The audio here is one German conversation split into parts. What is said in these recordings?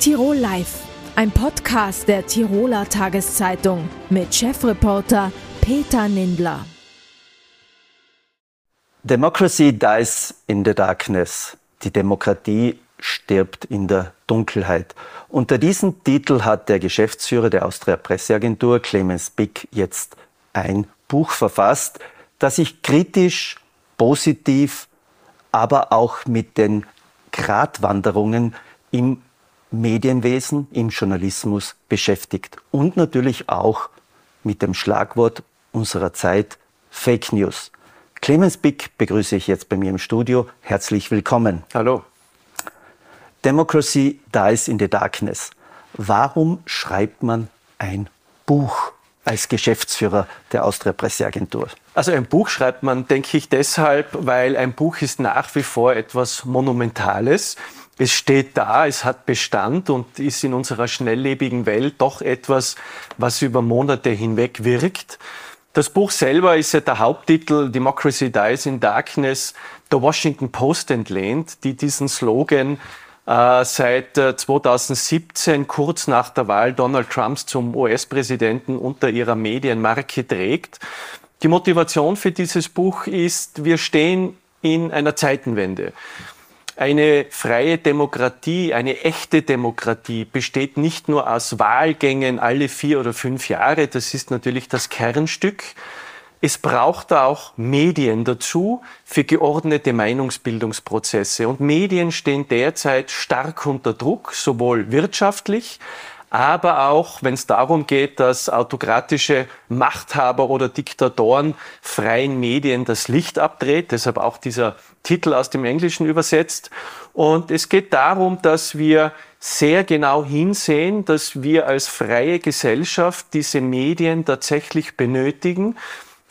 Tirol Live, ein Podcast der Tiroler Tageszeitung mit Chefreporter Peter Nindler. Democracy dies in the darkness. Die Demokratie stirbt in der Dunkelheit. Unter diesem Titel hat der Geschäftsführer der Austria Presseagentur, Clemens Bick, jetzt ein Buch verfasst, das sich kritisch, positiv, aber auch mit den Gratwanderungen im Medienwesen, im Journalismus beschäftigt und natürlich auch mit dem Schlagwort unserer Zeit Fake News. Clemens Bick begrüße ich jetzt bei mir im Studio. Herzlich willkommen. Hallo. Democracy Dies in the Darkness. Warum schreibt man ein Buch als Geschäftsführer der Austria Presseagentur? Also ein Buch schreibt man, denke ich, deshalb, weil ein Buch ist nach wie vor etwas Monumentales. Es steht da, es hat Bestand und ist in unserer schnelllebigen Welt doch etwas, was über Monate hinweg wirkt. Das Buch selber ist ja der Haupttitel Democracy Dies in Darkness, der Washington Post entlehnt, die diesen Slogan äh, seit 2017, äh, kurz nach der Wahl Donald Trumps zum US-Präsidenten unter ihrer Medienmarke trägt. Die Motivation für dieses Buch ist, wir stehen in einer Zeitenwende. Eine freie Demokratie, eine echte Demokratie besteht nicht nur aus Wahlgängen alle vier oder fünf Jahre, das ist natürlich das Kernstück. Es braucht auch Medien dazu für geordnete Meinungsbildungsprozesse. Und Medien stehen derzeit stark unter Druck, sowohl wirtschaftlich aber auch wenn es darum geht, dass autokratische Machthaber oder Diktatoren freien Medien das Licht abdreht, deshalb auch dieser Titel aus dem Englischen übersetzt. Und es geht darum, dass wir sehr genau hinsehen, dass wir als freie Gesellschaft diese Medien tatsächlich benötigen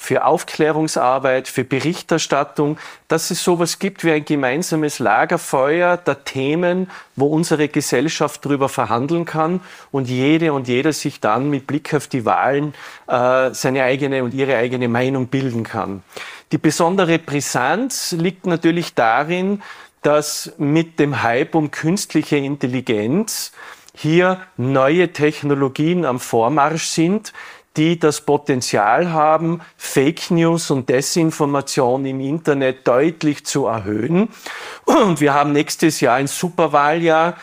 für Aufklärungsarbeit, für Berichterstattung, dass es sowas gibt wie ein gemeinsames Lagerfeuer der Themen, wo unsere Gesellschaft darüber verhandeln kann und jede und jeder sich dann mit Blick auf die Wahlen äh, seine eigene und ihre eigene Meinung bilden kann. Die besondere Brisanz liegt natürlich darin, dass mit dem Hype um künstliche Intelligenz hier neue Technologien am Vormarsch sind, die das Potenzial haben, Fake News und Desinformation im Internet deutlich zu erhöhen. Und wir haben nächstes Jahr ein Superwahljahr.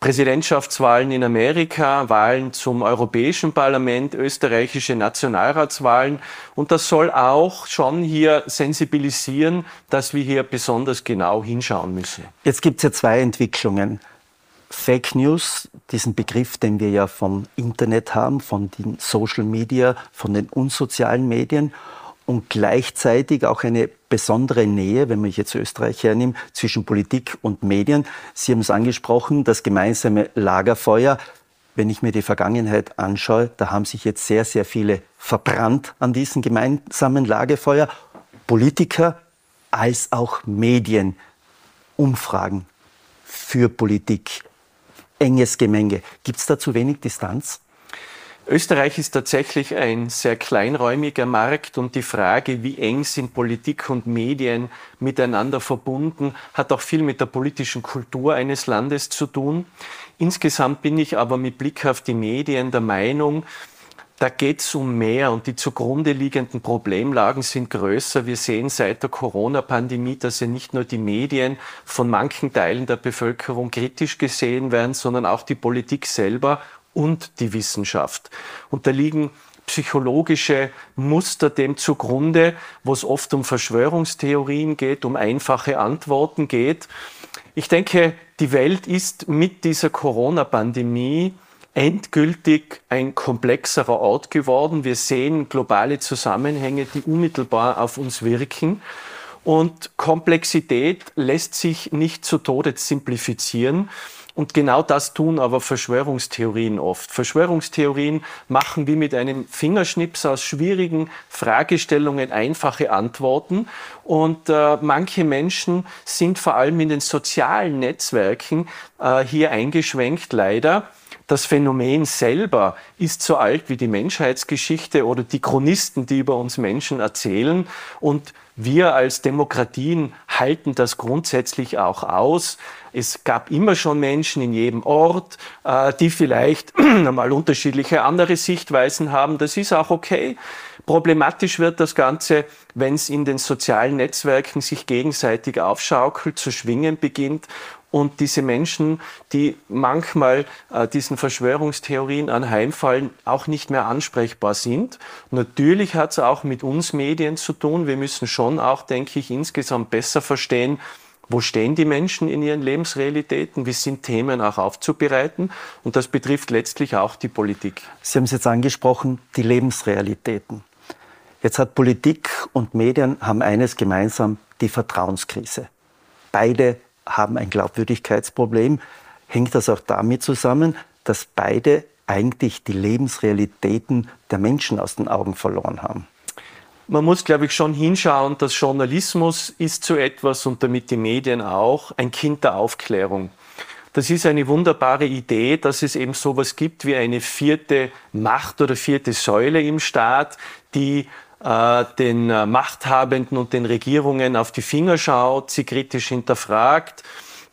Präsidentschaftswahlen in Amerika, Wahlen zum Europäischen Parlament, österreichische Nationalratswahlen. Und das soll auch schon hier sensibilisieren, dass wir hier besonders genau hinschauen müssen. Jetzt gibt es ja zwei Entwicklungen. Fake News, diesen Begriff, den wir ja vom Internet haben, von den Social Media, von den unsozialen Medien und gleichzeitig auch eine besondere Nähe, wenn man jetzt Österreich hernimmt, zwischen Politik und Medien. Sie haben es angesprochen, das gemeinsame Lagerfeuer. Wenn ich mir die Vergangenheit anschaue, da haben sich jetzt sehr, sehr viele verbrannt an diesem gemeinsamen Lagerfeuer. Politiker als auch Medien. Umfragen für Politik enges Gemenge. Gibt es da zu wenig Distanz? Österreich ist tatsächlich ein sehr kleinräumiger Markt und die Frage, wie eng sind Politik und Medien miteinander verbunden, hat auch viel mit der politischen Kultur eines Landes zu tun. Insgesamt bin ich aber mit Blick auf die Medien der Meinung, da geht es um mehr und die zugrunde liegenden Problemlagen sind größer. Wir sehen seit der Corona-Pandemie, dass ja nicht nur die Medien von manchen Teilen der Bevölkerung kritisch gesehen werden, sondern auch die Politik selber und die Wissenschaft. Und da liegen psychologische Muster dem zugrunde, wo es oft um Verschwörungstheorien geht, um einfache Antworten geht. Ich denke, die Welt ist mit dieser Corona-Pandemie endgültig ein komplexerer Ort geworden. Wir sehen globale Zusammenhänge, die unmittelbar auf uns wirken. Und Komplexität lässt sich nicht zu Tode simplifizieren. Und genau das tun aber Verschwörungstheorien oft. Verschwörungstheorien machen wie mit einem Fingerschnips aus schwierigen Fragestellungen einfache Antworten. Und äh, manche Menschen sind vor allem in den sozialen Netzwerken äh, hier eingeschwenkt, leider das Phänomen selber ist so alt wie die Menschheitsgeschichte oder die Chronisten, die über uns Menschen erzählen. Und wir als Demokratien halten das grundsätzlich auch aus. Es gab immer schon Menschen in jedem Ort, äh, die vielleicht einmal unterschiedliche andere Sichtweisen haben. Das ist auch okay. Problematisch wird das Ganze, wenn es in den sozialen Netzwerken sich gegenseitig aufschaukelt, zu schwingen beginnt und diese Menschen, die manchmal äh, diesen Verschwörungstheorien anheimfallen, auch nicht mehr ansprechbar sind. Natürlich hat es auch mit uns Medien zu tun. Wir müssen schon auch, denke ich, insgesamt besser verstehen, wo stehen die Menschen in ihren Lebensrealitäten? Wie sind Themen auch aufzubereiten? Und das betrifft letztlich auch die Politik. Sie haben es jetzt angesprochen, die Lebensrealitäten. Jetzt hat Politik und Medien haben eines gemeinsam, die Vertrauenskrise. Beide haben ein Glaubwürdigkeitsproblem. Hängt das auch damit zusammen, dass beide eigentlich die Lebensrealitäten der Menschen aus den Augen verloren haben? Man muss, glaube ich, schon hinschauen, dass Journalismus ist so etwas und damit die Medien auch ein Kind der Aufklärung. Das ist eine wunderbare Idee, dass es eben sowas gibt wie eine vierte Macht oder vierte Säule im Staat, die äh, den äh, Machthabenden und den Regierungen auf die Finger schaut, sie kritisch hinterfragt,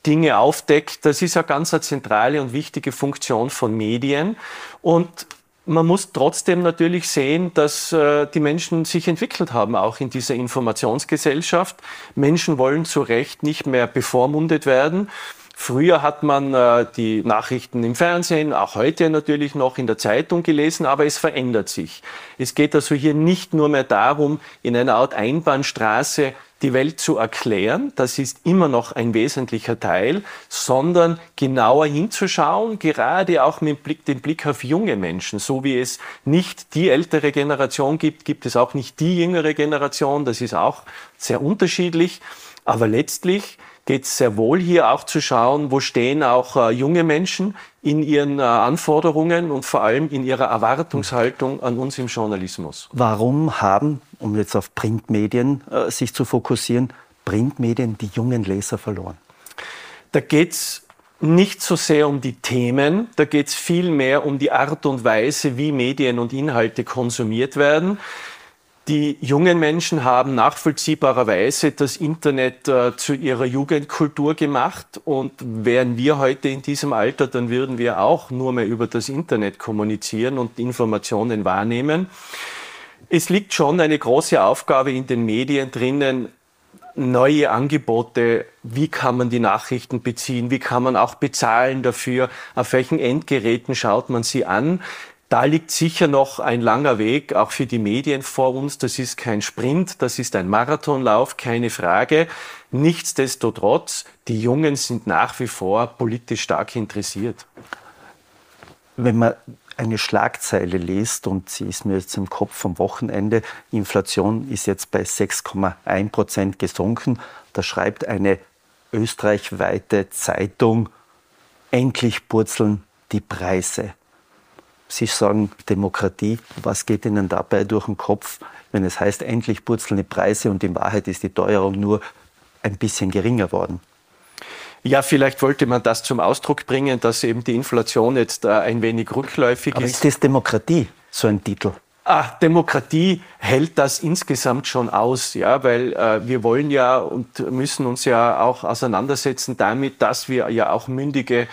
Dinge aufdeckt. Das ist eine ganz eine zentrale und wichtige Funktion von Medien. Und man muss trotzdem natürlich sehen, dass äh, die Menschen sich entwickelt haben, auch in dieser Informationsgesellschaft. Menschen wollen zu Recht nicht mehr bevormundet werden. Früher hat man äh, die Nachrichten im Fernsehen, auch heute natürlich noch in der Zeitung gelesen, aber es verändert sich. Es geht also hier nicht nur mehr darum, in einer Art Einbahnstraße die Welt zu erklären, das ist immer noch ein wesentlicher Teil, sondern genauer hinzuschauen, gerade auch mit Blick, den Blick auf junge Menschen. So wie es nicht die ältere Generation gibt, gibt es auch nicht die jüngere Generation, das ist auch sehr unterschiedlich, aber letztlich geht es sehr wohl hier auch zu schauen, wo stehen auch äh, junge Menschen in ihren äh, Anforderungen und vor allem in ihrer Erwartungshaltung an uns im Journalismus. Warum haben, um jetzt auf Printmedien äh, sich zu fokussieren, Printmedien die jungen Leser verloren? Da geht es nicht so sehr um die Themen, da geht es vielmehr um die Art und Weise, wie Medien und Inhalte konsumiert werden. Die jungen Menschen haben nachvollziehbarerweise das Internet äh, zu ihrer Jugendkultur gemacht und wären wir heute in diesem Alter, dann würden wir auch nur mehr über das Internet kommunizieren und Informationen wahrnehmen. Es liegt schon eine große Aufgabe in den Medien drinnen, neue Angebote, wie kann man die Nachrichten beziehen, wie kann man auch bezahlen dafür, auf welchen Endgeräten schaut man sie an. Da liegt sicher noch ein langer Weg, auch für die Medien vor uns. Das ist kein Sprint, das ist ein Marathonlauf, keine Frage. Nichtsdestotrotz, die Jungen sind nach wie vor politisch stark interessiert. Wenn man eine Schlagzeile liest, und sie ist mir jetzt im Kopf vom Wochenende, Inflation ist jetzt bei 6,1 Prozent gesunken, da schreibt eine österreichweite Zeitung, endlich purzeln die Preise. Sie sagen Demokratie. Was geht Ihnen dabei durch den Kopf, wenn es heißt, endlich purzeln die Preise und in Wahrheit ist die Teuerung nur ein bisschen geringer worden? Ja, vielleicht wollte man das zum Ausdruck bringen, dass eben die Inflation jetzt äh, ein wenig rückläufig Aber ist. ist das Demokratie, so ein Titel? Ah, Demokratie hält das insgesamt schon aus, ja, weil äh, wir wollen ja und müssen uns ja auch auseinandersetzen damit, dass wir ja auch mündige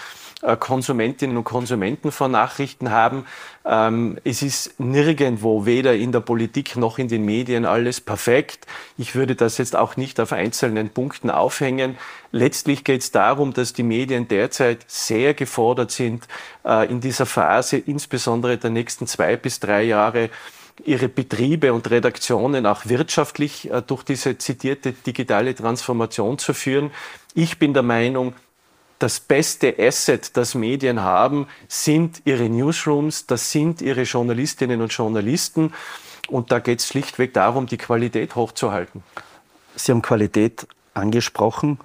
Konsumentinnen und Konsumenten von Nachrichten haben. Ähm, es ist nirgendwo, weder in der Politik noch in den Medien, alles perfekt. Ich würde das jetzt auch nicht auf einzelnen Punkten aufhängen. Letztlich geht es darum, dass die Medien derzeit sehr gefordert sind, äh, in dieser Phase, insbesondere der nächsten zwei bis drei Jahre, ihre Betriebe und Redaktionen auch wirtschaftlich äh, durch diese zitierte digitale Transformation zu führen. Ich bin der Meinung, das beste Asset, das Medien haben, sind ihre Newsrooms, das sind ihre Journalistinnen und Journalisten. Und da geht es schlichtweg darum, die Qualität hochzuhalten. Sie haben Qualität angesprochen.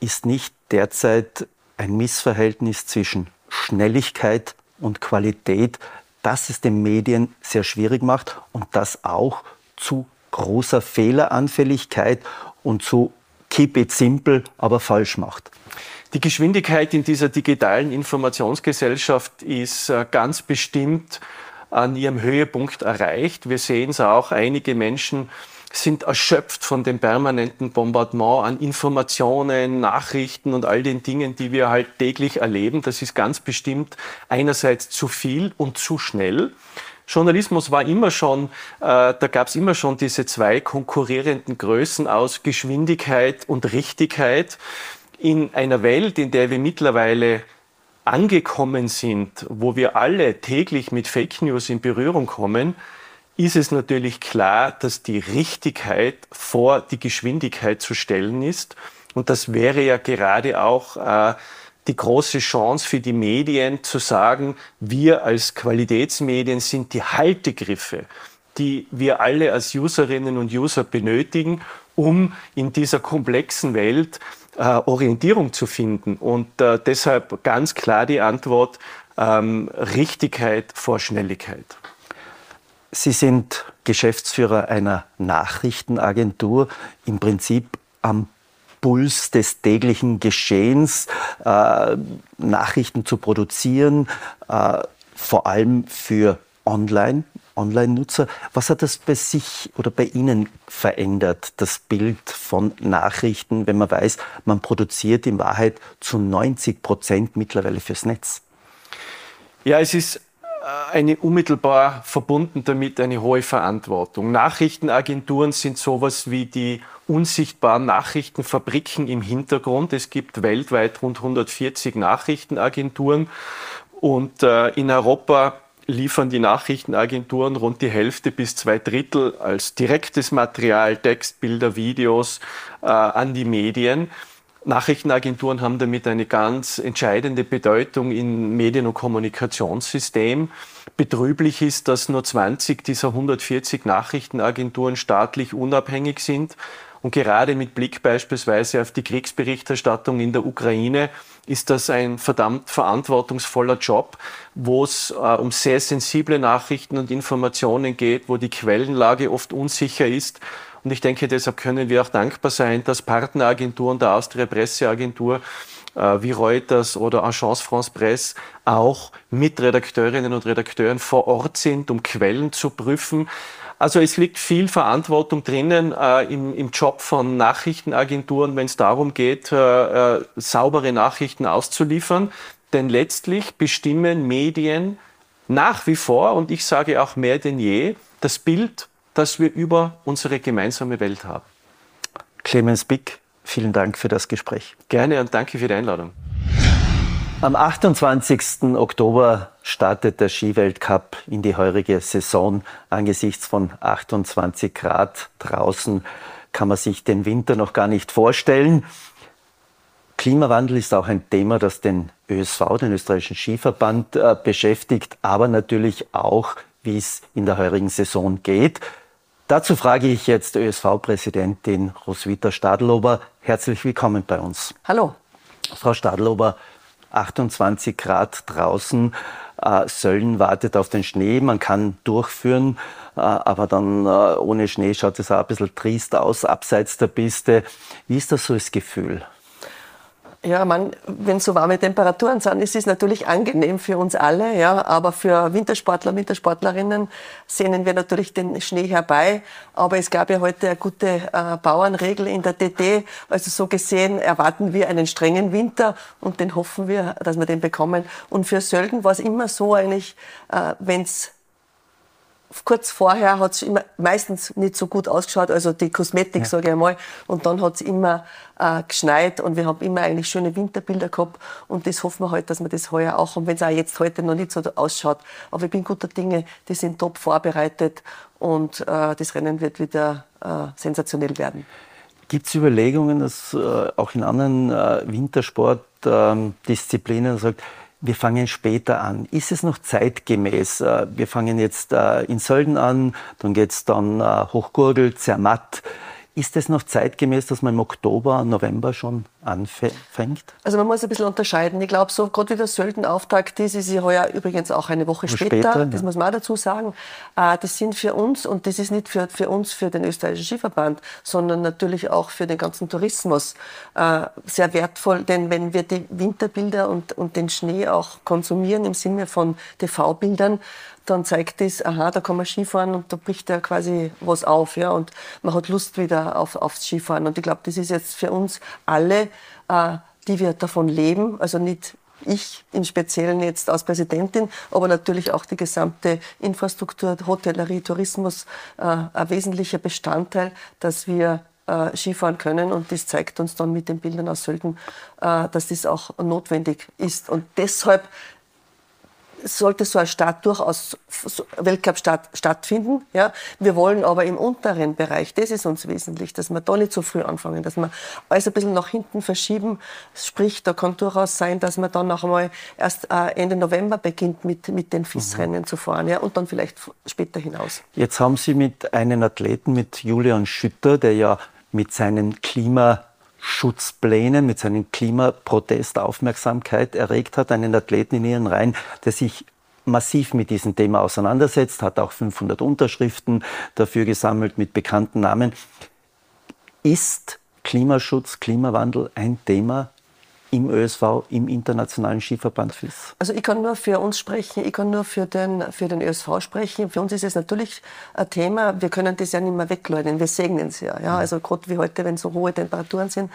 Ist nicht derzeit ein Missverhältnis zwischen Schnelligkeit und Qualität, das es den Medien sehr schwierig macht und das auch zu großer Fehleranfälligkeit und zu keep it simple, aber falsch macht. Die Geschwindigkeit in dieser digitalen Informationsgesellschaft ist äh, ganz bestimmt an ihrem Höhepunkt erreicht. Wir sehen es auch, einige Menschen sind erschöpft von dem permanenten Bombardement an Informationen, Nachrichten und all den Dingen, die wir halt täglich erleben. Das ist ganz bestimmt einerseits zu viel und zu schnell. Journalismus war immer schon, äh, da gab es immer schon diese zwei konkurrierenden Größen aus Geschwindigkeit und Richtigkeit in einer Welt, in der wir mittlerweile angekommen sind, wo wir alle täglich mit Fake News in Berührung kommen, ist es natürlich klar, dass die Richtigkeit vor die Geschwindigkeit zu stellen ist. Und das wäre ja gerade auch äh, die große Chance für die Medien zu sagen, wir als Qualitätsmedien sind die Haltegriffe, die wir alle als Userinnen und User benötigen, um in dieser komplexen Welt äh, Orientierung zu finden. Und äh, deshalb ganz klar die Antwort, ähm, Richtigkeit vor Schnelligkeit. Sie sind Geschäftsführer einer Nachrichtenagentur, im Prinzip am Puls des täglichen Geschehens, äh, Nachrichten zu produzieren, äh, vor allem für Online, Online-Nutzer. Was hat das bei sich oder bei Ihnen verändert, das Bild von Nachrichten, wenn man weiß, man produziert in Wahrheit zu 90 Prozent mittlerweile fürs Netz? Ja, es ist äh, eine unmittelbar verbunden damit eine hohe Verantwortung. Nachrichtenagenturen sind sowas wie die unsichtbaren Nachrichtenfabriken im Hintergrund. Es gibt weltweit rund 140 Nachrichtenagenturen und äh, in Europa liefern die Nachrichtenagenturen rund die Hälfte bis zwei Drittel als direktes Material, Text, Bilder, Videos äh, an die Medien. Nachrichtenagenturen haben damit eine ganz entscheidende Bedeutung im Medien- und Kommunikationssystem. Betrüblich ist, dass nur 20 dieser 140 Nachrichtenagenturen staatlich unabhängig sind. Und gerade mit Blick beispielsweise auf die Kriegsberichterstattung in der Ukraine ist das ein verdammt verantwortungsvoller Job, wo es äh, um sehr sensible Nachrichten und Informationen geht, wo die Quellenlage oft unsicher ist. Und ich denke, deshalb können wir auch dankbar sein, dass Partneragenturen der Austria Presseagentur äh, wie Reuters oder Agence France Presse auch mit Redakteurinnen und Redakteuren vor Ort sind, um Quellen zu prüfen. Also es liegt viel Verantwortung drinnen äh, im, im, Job von Nachrichtenagenturen, wenn es darum geht, äh, äh, saubere Nachrichten auszuliefern. Denn letztlich bestimmen Medien nach wie vor, und ich sage auch mehr denn je, das Bild, das wir über unsere gemeinsame Welt haben. Clemens Bick, vielen Dank für das Gespräch. Gerne und danke für die Einladung. Am 28. Oktober startet der Skiweltcup in die heurige Saison. Angesichts von 28 Grad draußen kann man sich den Winter noch gar nicht vorstellen. Klimawandel ist auch ein Thema, das den ÖSV, den österreichischen Skiverband, äh, beschäftigt, aber natürlich auch, wie es in der heurigen Saison geht. Dazu frage ich jetzt ÖSV-Präsidentin Roswitha Stadlober. Herzlich willkommen bei uns. Hallo. Frau Stadlober, 28 Grad draußen. Äh, Söllen wartet auf den Schnee, man kann durchführen, äh, aber dann äh, ohne Schnee schaut es auch ein bisschen trist aus, abseits der Piste. Wie ist das so das Gefühl? Ja, man, wenn so warme Temperaturen sind, ist es natürlich angenehm für uns alle, ja, aber für Wintersportler, Wintersportlerinnen sehnen wir natürlich den Schnee herbei. Aber es gab ja heute eine gute äh, Bauernregel in der DD. Also so gesehen erwarten wir einen strengen Winter und den hoffen wir, dass wir den bekommen. Und für Sölden war es immer so eigentlich, äh, wenn es kurz vorher hat es meistens nicht so gut ausgeschaut, also die Kosmetik, ja. sage ich einmal. Und dann hat es immer äh, geschneit und wir haben immer eigentlich schöne Winterbilder gehabt. Und das hoffen wir halt, dass wir das heuer auch haben, wenn es auch jetzt heute noch nicht so ausschaut. Aber ich bin guter Dinge, die sind top vorbereitet und äh, das Rennen wird wieder äh, sensationell werden. Gibt es Überlegungen, dass äh, auch in anderen äh, Wintersportdisziplinen sagt, wir fangen später an. Ist es noch zeitgemäß? Äh, wir fangen jetzt äh, in Sölden an, dann geht es dann äh, Hochgurgel, Zermatt. Ist es noch zeitgemäß, dass man im Oktober, November schon anfängt? Also man muss ein bisschen unterscheiden. Ich glaube, so gerade wie der Söldenauftakt ist, ist ja heuer übrigens auch eine Woche später. später das ja. muss man auch dazu sagen. Äh, das sind für uns, und das ist nicht für, für uns, für den österreichischen Skiverband, sondern natürlich auch für den ganzen Tourismus äh, sehr wertvoll. Denn wenn wir die Winterbilder und, und den Schnee auch konsumieren im Sinne von TV-Bildern, dann zeigt es, aha, da kann man Skifahren und da bricht ja quasi was auf, ja, und man hat Lust wieder auf, aufs Skifahren. Und ich glaube, das ist jetzt für uns alle, äh, die wir davon leben, also nicht ich im Speziellen jetzt als Präsidentin, aber natürlich auch die gesamte Infrastruktur, Hotellerie, Tourismus, äh, ein wesentlicher Bestandteil, dass wir äh, Skifahren können. Und das zeigt uns dann mit den Bildern aus Sölden, äh, dass das auch notwendig ist. Und deshalb sollte so ein Start durchaus, Weltcup-Start stattfinden. Ja. Wir wollen aber im unteren Bereich, das ist uns wesentlich, dass wir da nicht so früh anfangen, dass wir alles ein bisschen nach hinten verschieben. Sprich, da kann durchaus sein, dass man dann noch einmal erst äh, Ende November beginnt, mit, mit den FIS-Rennen mhm. zu fahren ja, und dann vielleicht später hinaus. Jetzt haben Sie mit einem Athleten, mit Julian Schütter, der ja mit seinen Klima Schutzplänen, mit seinem Klimaprotest Aufmerksamkeit erregt hat, einen Athleten in ihren Reihen, der sich massiv mit diesem Thema auseinandersetzt, hat auch 500 Unterschriften dafür gesammelt mit bekannten Namen. Ist Klimaschutz, Klimawandel ein Thema im ÖSV, im Internationalen Skiverband FIS? Also ich kann nur für uns sprechen, ich kann nur für den, für den ÖSV sprechen. Für uns ist es natürlich ein Thema, wir können das ja nicht mehr wegleugnen, wir segnen es ja. ja. Also gerade wie heute, wenn so hohe Temperaturen sind.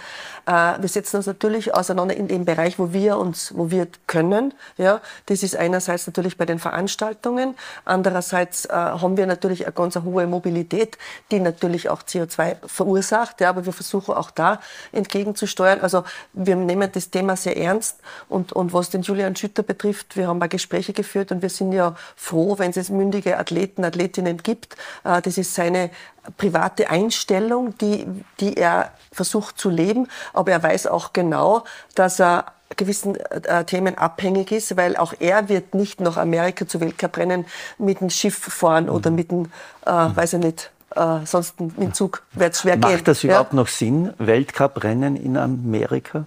Äh, wir setzen uns natürlich auseinander in dem Bereich, wo wir uns, wo wir können. Ja. Das ist einerseits natürlich bei den Veranstaltungen, andererseits äh, haben wir natürlich eine ganz hohe Mobilität, die natürlich auch CO2 verursacht, ja, aber wir versuchen auch da entgegenzusteuern. Also wir nehmen das Thema sehr ernst. Und, und was den Julian Schütter betrifft, wir haben mal Gespräche geführt und wir sind ja froh, wenn es mündige Athleten, Athletinnen gibt. Äh, das ist seine private Einstellung, die, die er versucht zu leben. Aber er weiß auch genau, dass er gewissen äh, Themen abhängig ist, weil auch er wird nicht nach Amerika zu Weltcuprennen mit dem Schiff fahren mhm. oder mit dem, äh, weiß ich nicht, äh, sonst mit dem Zug wird es schwer Macht gehen. Macht das überhaupt ja? noch Sinn, Weltcuprennen in Amerika?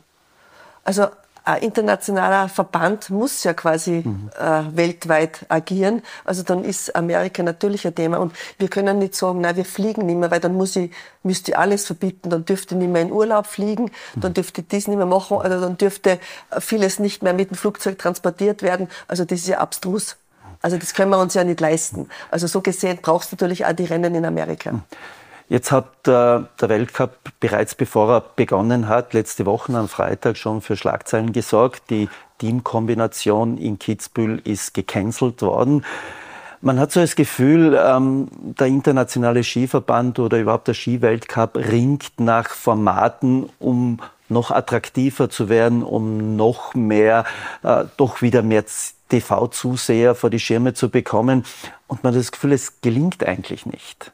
Also ein internationaler Verband muss ja quasi mhm. äh, weltweit agieren. Also dann ist Amerika natürlich ein Thema. Und wir können nicht sagen, nein, wir fliegen nicht mehr, weil dann muss ich, müsste ich alles verbieten. Dann dürfte ich nicht mehr in Urlaub fliegen, dann dürfte ich das nicht mehr machen, oder dann dürfte vieles nicht mehr mit dem Flugzeug transportiert werden. Also das ist ja abstrus. Also das können wir uns ja nicht leisten. Also so gesehen brauchst du natürlich auch die Rennen in Amerika. Mhm. Jetzt hat äh, der Weltcup bereits bevor er begonnen hat, letzte Woche am Freitag schon für Schlagzeilen gesorgt. Die Teamkombination in Kitzbühel ist gecancelt worden. Man hat so das Gefühl, ähm, der internationale Skiverband oder überhaupt der Skiweltcup ringt nach Formaten, um noch attraktiver zu werden, um noch mehr, äh, doch wieder mehr TV-Zuseher vor die Schirme zu bekommen. Und man hat das Gefühl, es gelingt eigentlich nicht.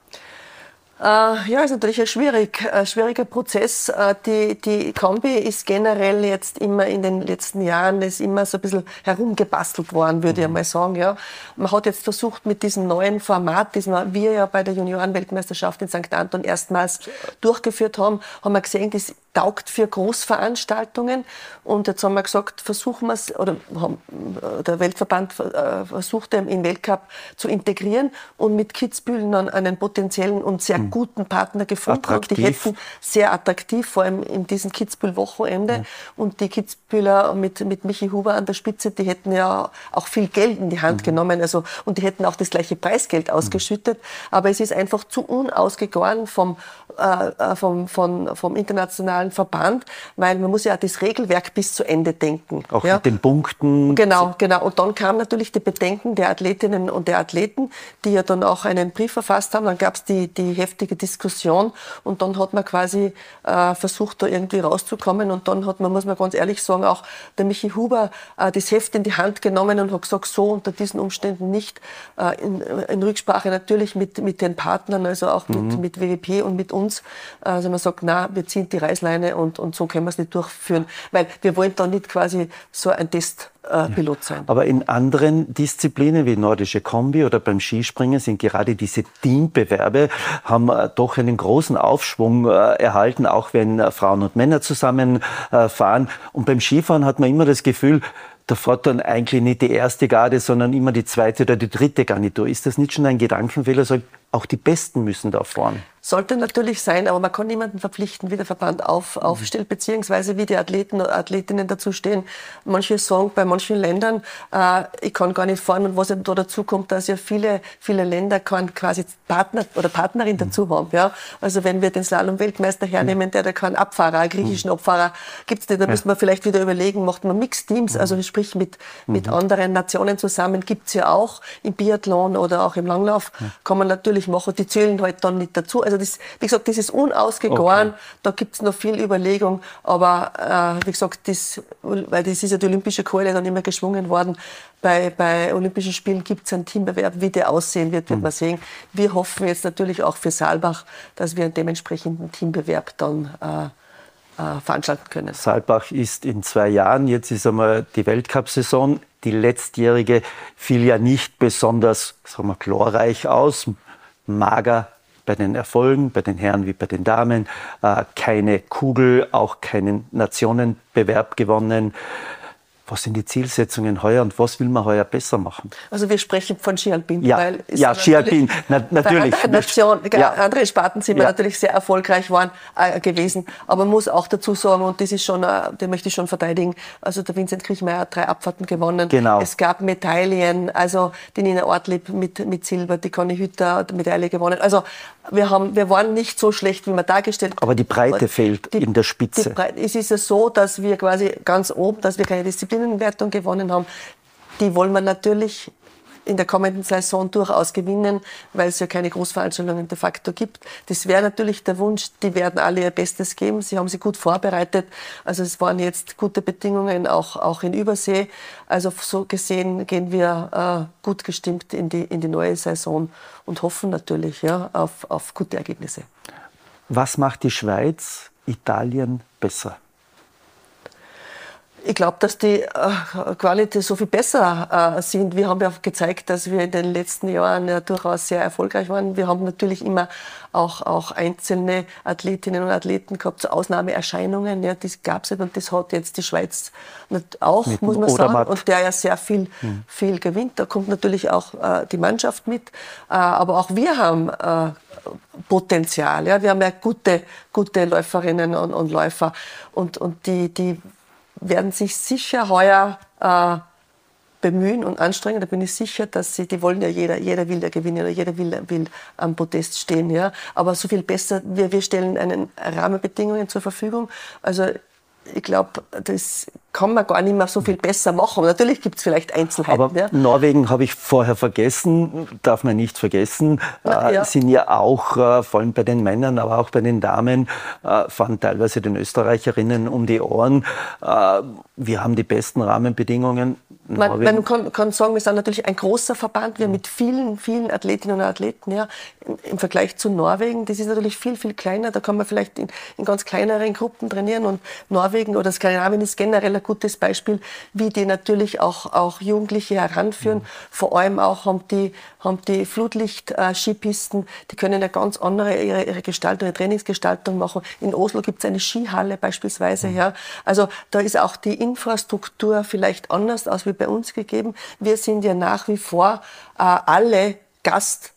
Äh, ja, ist natürlich ein, schwierig, ein schwieriger Prozess. Äh, die, die Kombi ist generell jetzt immer in den letzten Jahren ist immer so ein bisschen herumgebastelt worden, würde ich mhm. mal sagen. Ja. Man hat jetzt versucht, mit diesem neuen Format, das wir ja bei der Juniorenweltmeisterschaft in St. Anton erstmals durchgeführt haben, haben wir gesehen, das taugt für Großveranstaltungen. Und jetzt haben wir gesagt, versuchen wir es, oder haben, äh, der Weltverband äh, versucht, in Weltcup zu integrieren und mit Kitzbühel dann einen potenziellen und sehr hm. guten Partner gefunden. Attraktiv. Und die hätten sehr attraktiv, vor allem in diesem Kitzbühel-Wochenende. Mhm. Und die Kitzbühler mit, mit Michi Huber an der Spitze, die hätten ja auch viel Geld in die Hand mhm. genommen. Also, und die hätten auch das gleiche Preisgeld ausgeschüttet. Mhm. Aber es ist einfach zu unausgegoren vom, äh, äh vom, vom, vom internationalen Verband, weil man muss ja das Regelwerk bis zu Ende denken. Auch ja. mit den Punkten. Genau, genau. Und dann kam natürlich die Bedenken der Athletinnen und der Athleten, die ja dann auch einen Brief verfasst haben. Dann gab es die, die heftige Diskussion und dann hat man quasi äh, versucht, da irgendwie rauszukommen. Und dann hat man, muss man ganz ehrlich sagen, auch der Michi Huber äh, das Heft in die Hand genommen und hat gesagt, so unter diesen Umständen nicht. Äh, in, in, Rücksprache natürlich mit, mit den Partnern, also auch mit, mhm. mit WWP und mit uns uns. Also man sagt, na, wir ziehen die Reißleine und, und so können wir es nicht durchführen, weil wir wollen da nicht quasi so ein Testpilot sein. Aber in anderen Disziplinen wie nordische Kombi oder beim Skispringen sind gerade diese Teambewerbe haben äh, doch einen großen Aufschwung äh, erhalten, auch wenn äh, Frauen und Männer zusammen fahren. Und beim Skifahren hat man immer das Gefühl, da fährt dann eigentlich nicht die erste Garde, sondern immer die zweite oder die dritte Garnitur. Ist das nicht schon ein Gedankenfehler? Auch die Besten müssen da fahren. Sollte natürlich sein, aber man kann niemanden verpflichten, wie der Verband auf, aufstellt, beziehungsweise wie die Athleten und Athletinnen dazu stehen. Manche sagen bei manchen Ländern, äh, ich kann gar nicht und was eben da dazu kommt, dass ja viele, viele Länder kann quasi Partner oder Partnerin dazu haben. Ja? Also wenn wir den Slalom-Weltmeister hernehmen, der da keinen Abfahrer, einen griechischen Abfahrer gibt's nicht, da müssen wir vielleicht wieder überlegen, macht man Mixteams, also sprich mit, mit anderen Nationen zusammen, gibt's ja auch im Biathlon oder auch im Langlauf, kann man natürlich machen, die zählen halt dann nicht dazu. Also das, wie gesagt, das ist unausgegoren. Okay. Da gibt's noch viel Überlegung. Aber äh, wie gesagt, das, weil das ist ja die olympische Keule dann immer geschwungen worden. Bei, bei Olympischen Spielen gibt's einen Teambewerb. Wie der aussehen wird, wird mhm. man sehen. Wir hoffen jetzt natürlich auch für Saalbach, dass wir einen dementsprechenden Teambewerb dann äh, äh, veranstalten können. Saalbach ist in zwei Jahren, jetzt ist einmal die Weltcup-Saison. Die letztjährige fiel ja nicht besonders sagen wir, glorreich aus, mager bei den Erfolgen, bei den Herren wie bei den Damen, äh, keine Kugel, auch keinen Nationenbewerb gewonnen. Was sind die Zielsetzungen heuer und was will man heuer besser machen? Also wir sprechen von Skialpin. Ja, weil ja Skialpin, na, natürlich. Bei Nation, ja. andere Sparten sind ja. natürlich sehr erfolgreich waren, äh, gewesen. Aber man muss auch dazu sagen, und das ist schon, äh, den möchte ich schon verteidigen, also der Vincent Kriechmeier hat drei Abfahrten gewonnen. Genau. Es gab Medaillen, also die Nina Ortlieb mit, mit Silber, die Conny Hütter hat Medaille gewonnen. Also wir, haben, wir waren nicht so schlecht, wie man dargestellt Aber die Breite fehlt die, in der Spitze. Breite, es ist ja so, dass wir quasi ganz oben, dass wir keine Disziplinenwertung gewonnen haben. Die wollen wir natürlich in der kommenden Saison durchaus gewinnen, weil es ja keine Großveranstaltungen de facto gibt. Das wäre natürlich der Wunsch, die werden alle ihr Bestes geben. Sie haben sich gut vorbereitet. Also es waren jetzt gute Bedingungen auch, auch in Übersee. Also so gesehen gehen wir äh, gut gestimmt in die, in die neue Saison und hoffen natürlich ja, auf, auf gute Ergebnisse. Was macht die Schweiz Italien besser? Ich glaube, dass die äh, Qualität so viel besser äh, sind. Wir haben ja gezeigt, dass wir in den letzten Jahren ja durchaus sehr erfolgreich waren. Wir haben natürlich immer auch, auch einzelne Athletinnen und Athleten gehabt, so Ausnahmeerscheinungen. Ja, das gab es und das hat jetzt die Schweiz auch, mit muss man sagen. Und der ja sehr viel, hm. viel gewinnt. Da kommt natürlich auch äh, die Mannschaft mit. Äh, aber auch wir haben äh, Potenzial. Ja? Wir haben ja gute, gute Läuferinnen und, und Läufer. Und, und die, die werden sich sicher heuer äh, bemühen und anstrengen. Da bin ich sicher, dass sie, die wollen ja jeder, jeder will ja gewinnen oder jeder will, will am Podest stehen, ja. Aber so viel besser, wir, wir stellen einen Rahmenbedingungen zur Verfügung. Also ich glaube, das kann man gar nicht mehr so viel besser machen. Natürlich gibt es vielleicht Einzelheiten. Aber ja. Norwegen habe ich vorher vergessen, darf man nicht vergessen, Na, ja. Äh, sind ja auch, äh, vor allem bei den Männern, aber auch bei den Damen, äh, fahren teilweise den Österreicherinnen um die Ohren. Wir haben die besten Rahmenbedingungen. Man, man kann, kann, sagen, wir sind natürlich ein großer Verband, wir mit vielen, vielen Athletinnen und Athleten, ja, im, im, Vergleich zu Norwegen, das ist natürlich viel, viel kleiner, da kann man vielleicht in, in ganz kleineren Gruppen trainieren und Norwegen oder Skandinavien ist generell ein gutes Beispiel, wie die natürlich auch, auch Jugendliche heranführen. Mhm. Vor allem auch haben die, haben die Flutlicht-Skipisten, die können eine ganz andere ihre, ihre Gestaltung, ihre Trainingsgestaltung machen. In Oslo gibt es eine Skihalle beispielsweise, mhm. ja. Also da ist auch die Infrastruktur vielleicht anders als wie bei uns gegeben. Wir sind ja nach wie vor äh, alle Gast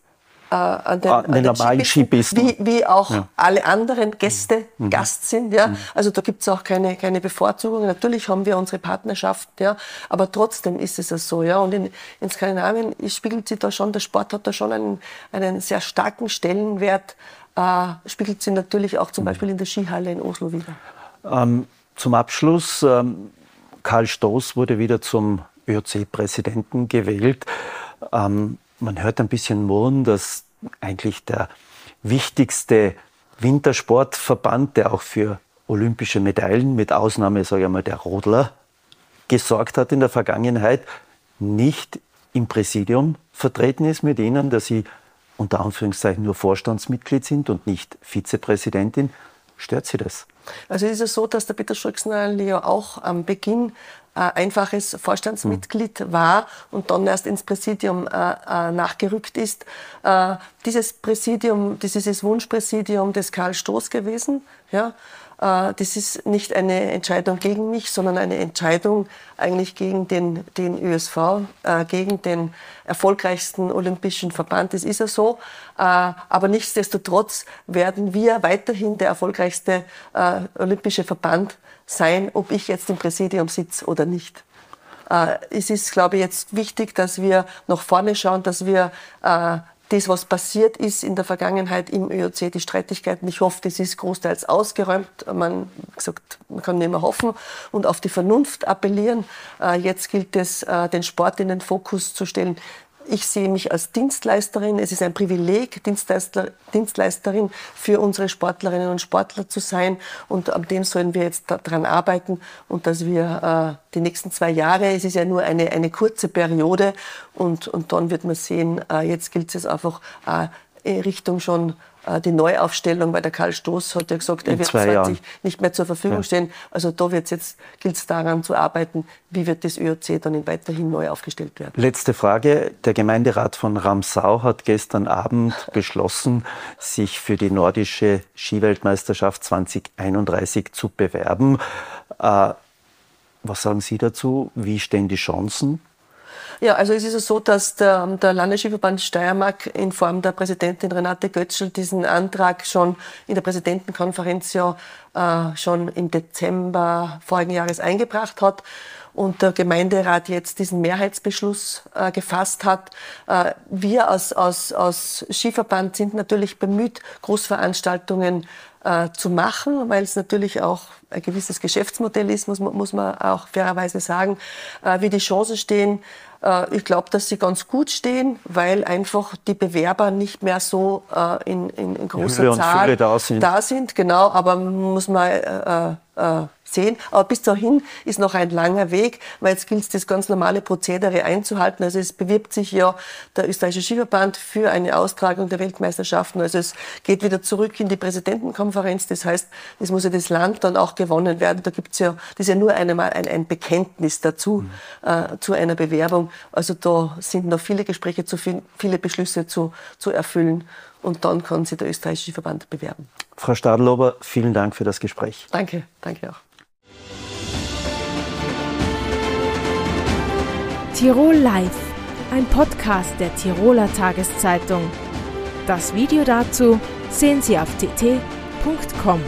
äh, an den, ah, an den normalen Skipisten. Wie, wie auch ja. alle anderen Gäste mhm. mhm. Gast sind. Ja? Mhm. Also da gibt es auch keine, keine Bevorzugung. Natürlich haben wir unsere Partnerschaft, ja? aber trotzdem ist es ja so. Ja? Und in, in Skandinavien spiegelt sich da schon, der Sport hat da schon einen, einen sehr starken Stellenwert, äh, spiegelt sich natürlich auch zum mhm. Beispiel in der Skihalle in Oslo wieder. Ähm, zum Abschluss, ähm, Karl Stoß wurde wieder zum ÖOC-Präsidenten gewählt. Ähm, man hört ein bisschen murren, dass eigentlich der wichtigste Wintersportverband, der auch für olympische Medaillen, mit Ausnahme, sage ich mal, der Rodler, gesorgt hat in der Vergangenheit, nicht im Präsidium vertreten ist mit Ihnen, dass Sie unter Anführungszeichen nur Vorstandsmitglied sind und nicht Vizepräsidentin. Stört Sie das? Also ist es so, dass der Peter ja auch am Beginn einfaches Vorstandsmitglied mhm. war und dann erst ins Präsidium äh, äh, nachgerückt ist. Äh, dieses Präsidium, das ist das Wunschpräsidium des Karl Stoß gewesen. Ja? Äh, das ist nicht eine Entscheidung gegen mich, sondern eine Entscheidung eigentlich gegen den, den ÖSV, äh, gegen den erfolgreichsten olympischen Verband. Das ist ja so. Äh, aber nichtsdestotrotz werden wir weiterhin der erfolgreichste olympische Verband sein, ob ich jetzt im Präsidium sitze oder nicht. Es ist, glaube ich, jetzt wichtig, dass wir nach vorne schauen, dass wir das, was passiert ist in der Vergangenheit im ÖOC, die Streitigkeiten. Ich hoffe, das ist großteils ausgeräumt. Man, gesagt, man kann nicht mehr hoffen und auf die Vernunft appellieren. Äh, jetzt gilt es, äh, den Sport in den Fokus zu stellen. Ich sehe mich als Dienstleisterin. Es ist ein Privileg, Dienstleister, Dienstleisterin für unsere Sportlerinnen und Sportler zu sein. Und an dem sollen wir jetzt daran arbeiten und dass wir äh, die nächsten zwei Jahre, es ist ja nur eine, eine kurze Periode und, und dann wird man sehen, äh, jetzt gilt es einfach äh, in Richtung schon die Neuaufstellung, weil der Karl Stoß hat ja gesagt, er wird 20 nicht mehr zur Verfügung ja. stehen. Also da wird jetzt, gilt es daran zu arbeiten, wie wird das ÖOC dann weiterhin neu aufgestellt werden. Letzte Frage. Der Gemeinderat von Ramsau hat gestern Abend beschlossen, sich für die nordische Skiweltmeisterschaft 2031 zu bewerben. Äh, was sagen Sie dazu? Wie stehen die Chancen? Ja, also es ist so, dass der, der Landesskiverband Steiermark in Form der Präsidentin Renate Götzschel diesen Antrag schon in der Präsidentenkonferenz ja äh, schon im Dezember vorigen Jahres eingebracht hat und der Gemeinderat jetzt diesen Mehrheitsbeschluss äh, gefasst hat. Äh, wir als, als, als Skiverband sind natürlich bemüht, Großveranstaltungen äh, zu machen, weil es natürlich auch ein gewisses Geschäftsmodell ist, muss, muss man auch fairerweise sagen, äh, wie die Chancen stehen, ich glaube, dass sie ganz gut stehen, weil einfach die Bewerber nicht mehr so äh, in, in, in großer Zahl da sind. da sind. Genau, aber muss man äh, äh, sehen. Aber bis dahin ist noch ein langer Weg, weil jetzt gilt es, das ganz normale Prozedere einzuhalten. Also es bewirbt sich ja der österreichische Skiverband für eine Austragung der Weltmeisterschaften. Also es geht wieder zurück in die Präsidentenkonferenz. Das heißt, es muss ja das Land dann auch gewonnen werden. Da gibt es ja, das ist ja nur einmal ein, ein Bekenntnis dazu, mhm. äh, zu einer Bewerbung. Also da sind noch viele Gespräche zu viel, viele Beschlüsse zu, zu erfüllen. Und dann kann sich der österreichische Verband bewerben. Frau Stadlober, vielen Dank für das Gespräch. Danke, danke auch. Tirol Live, ein Podcast der Tiroler Tageszeitung. Das Video dazu sehen Sie auf tt.com.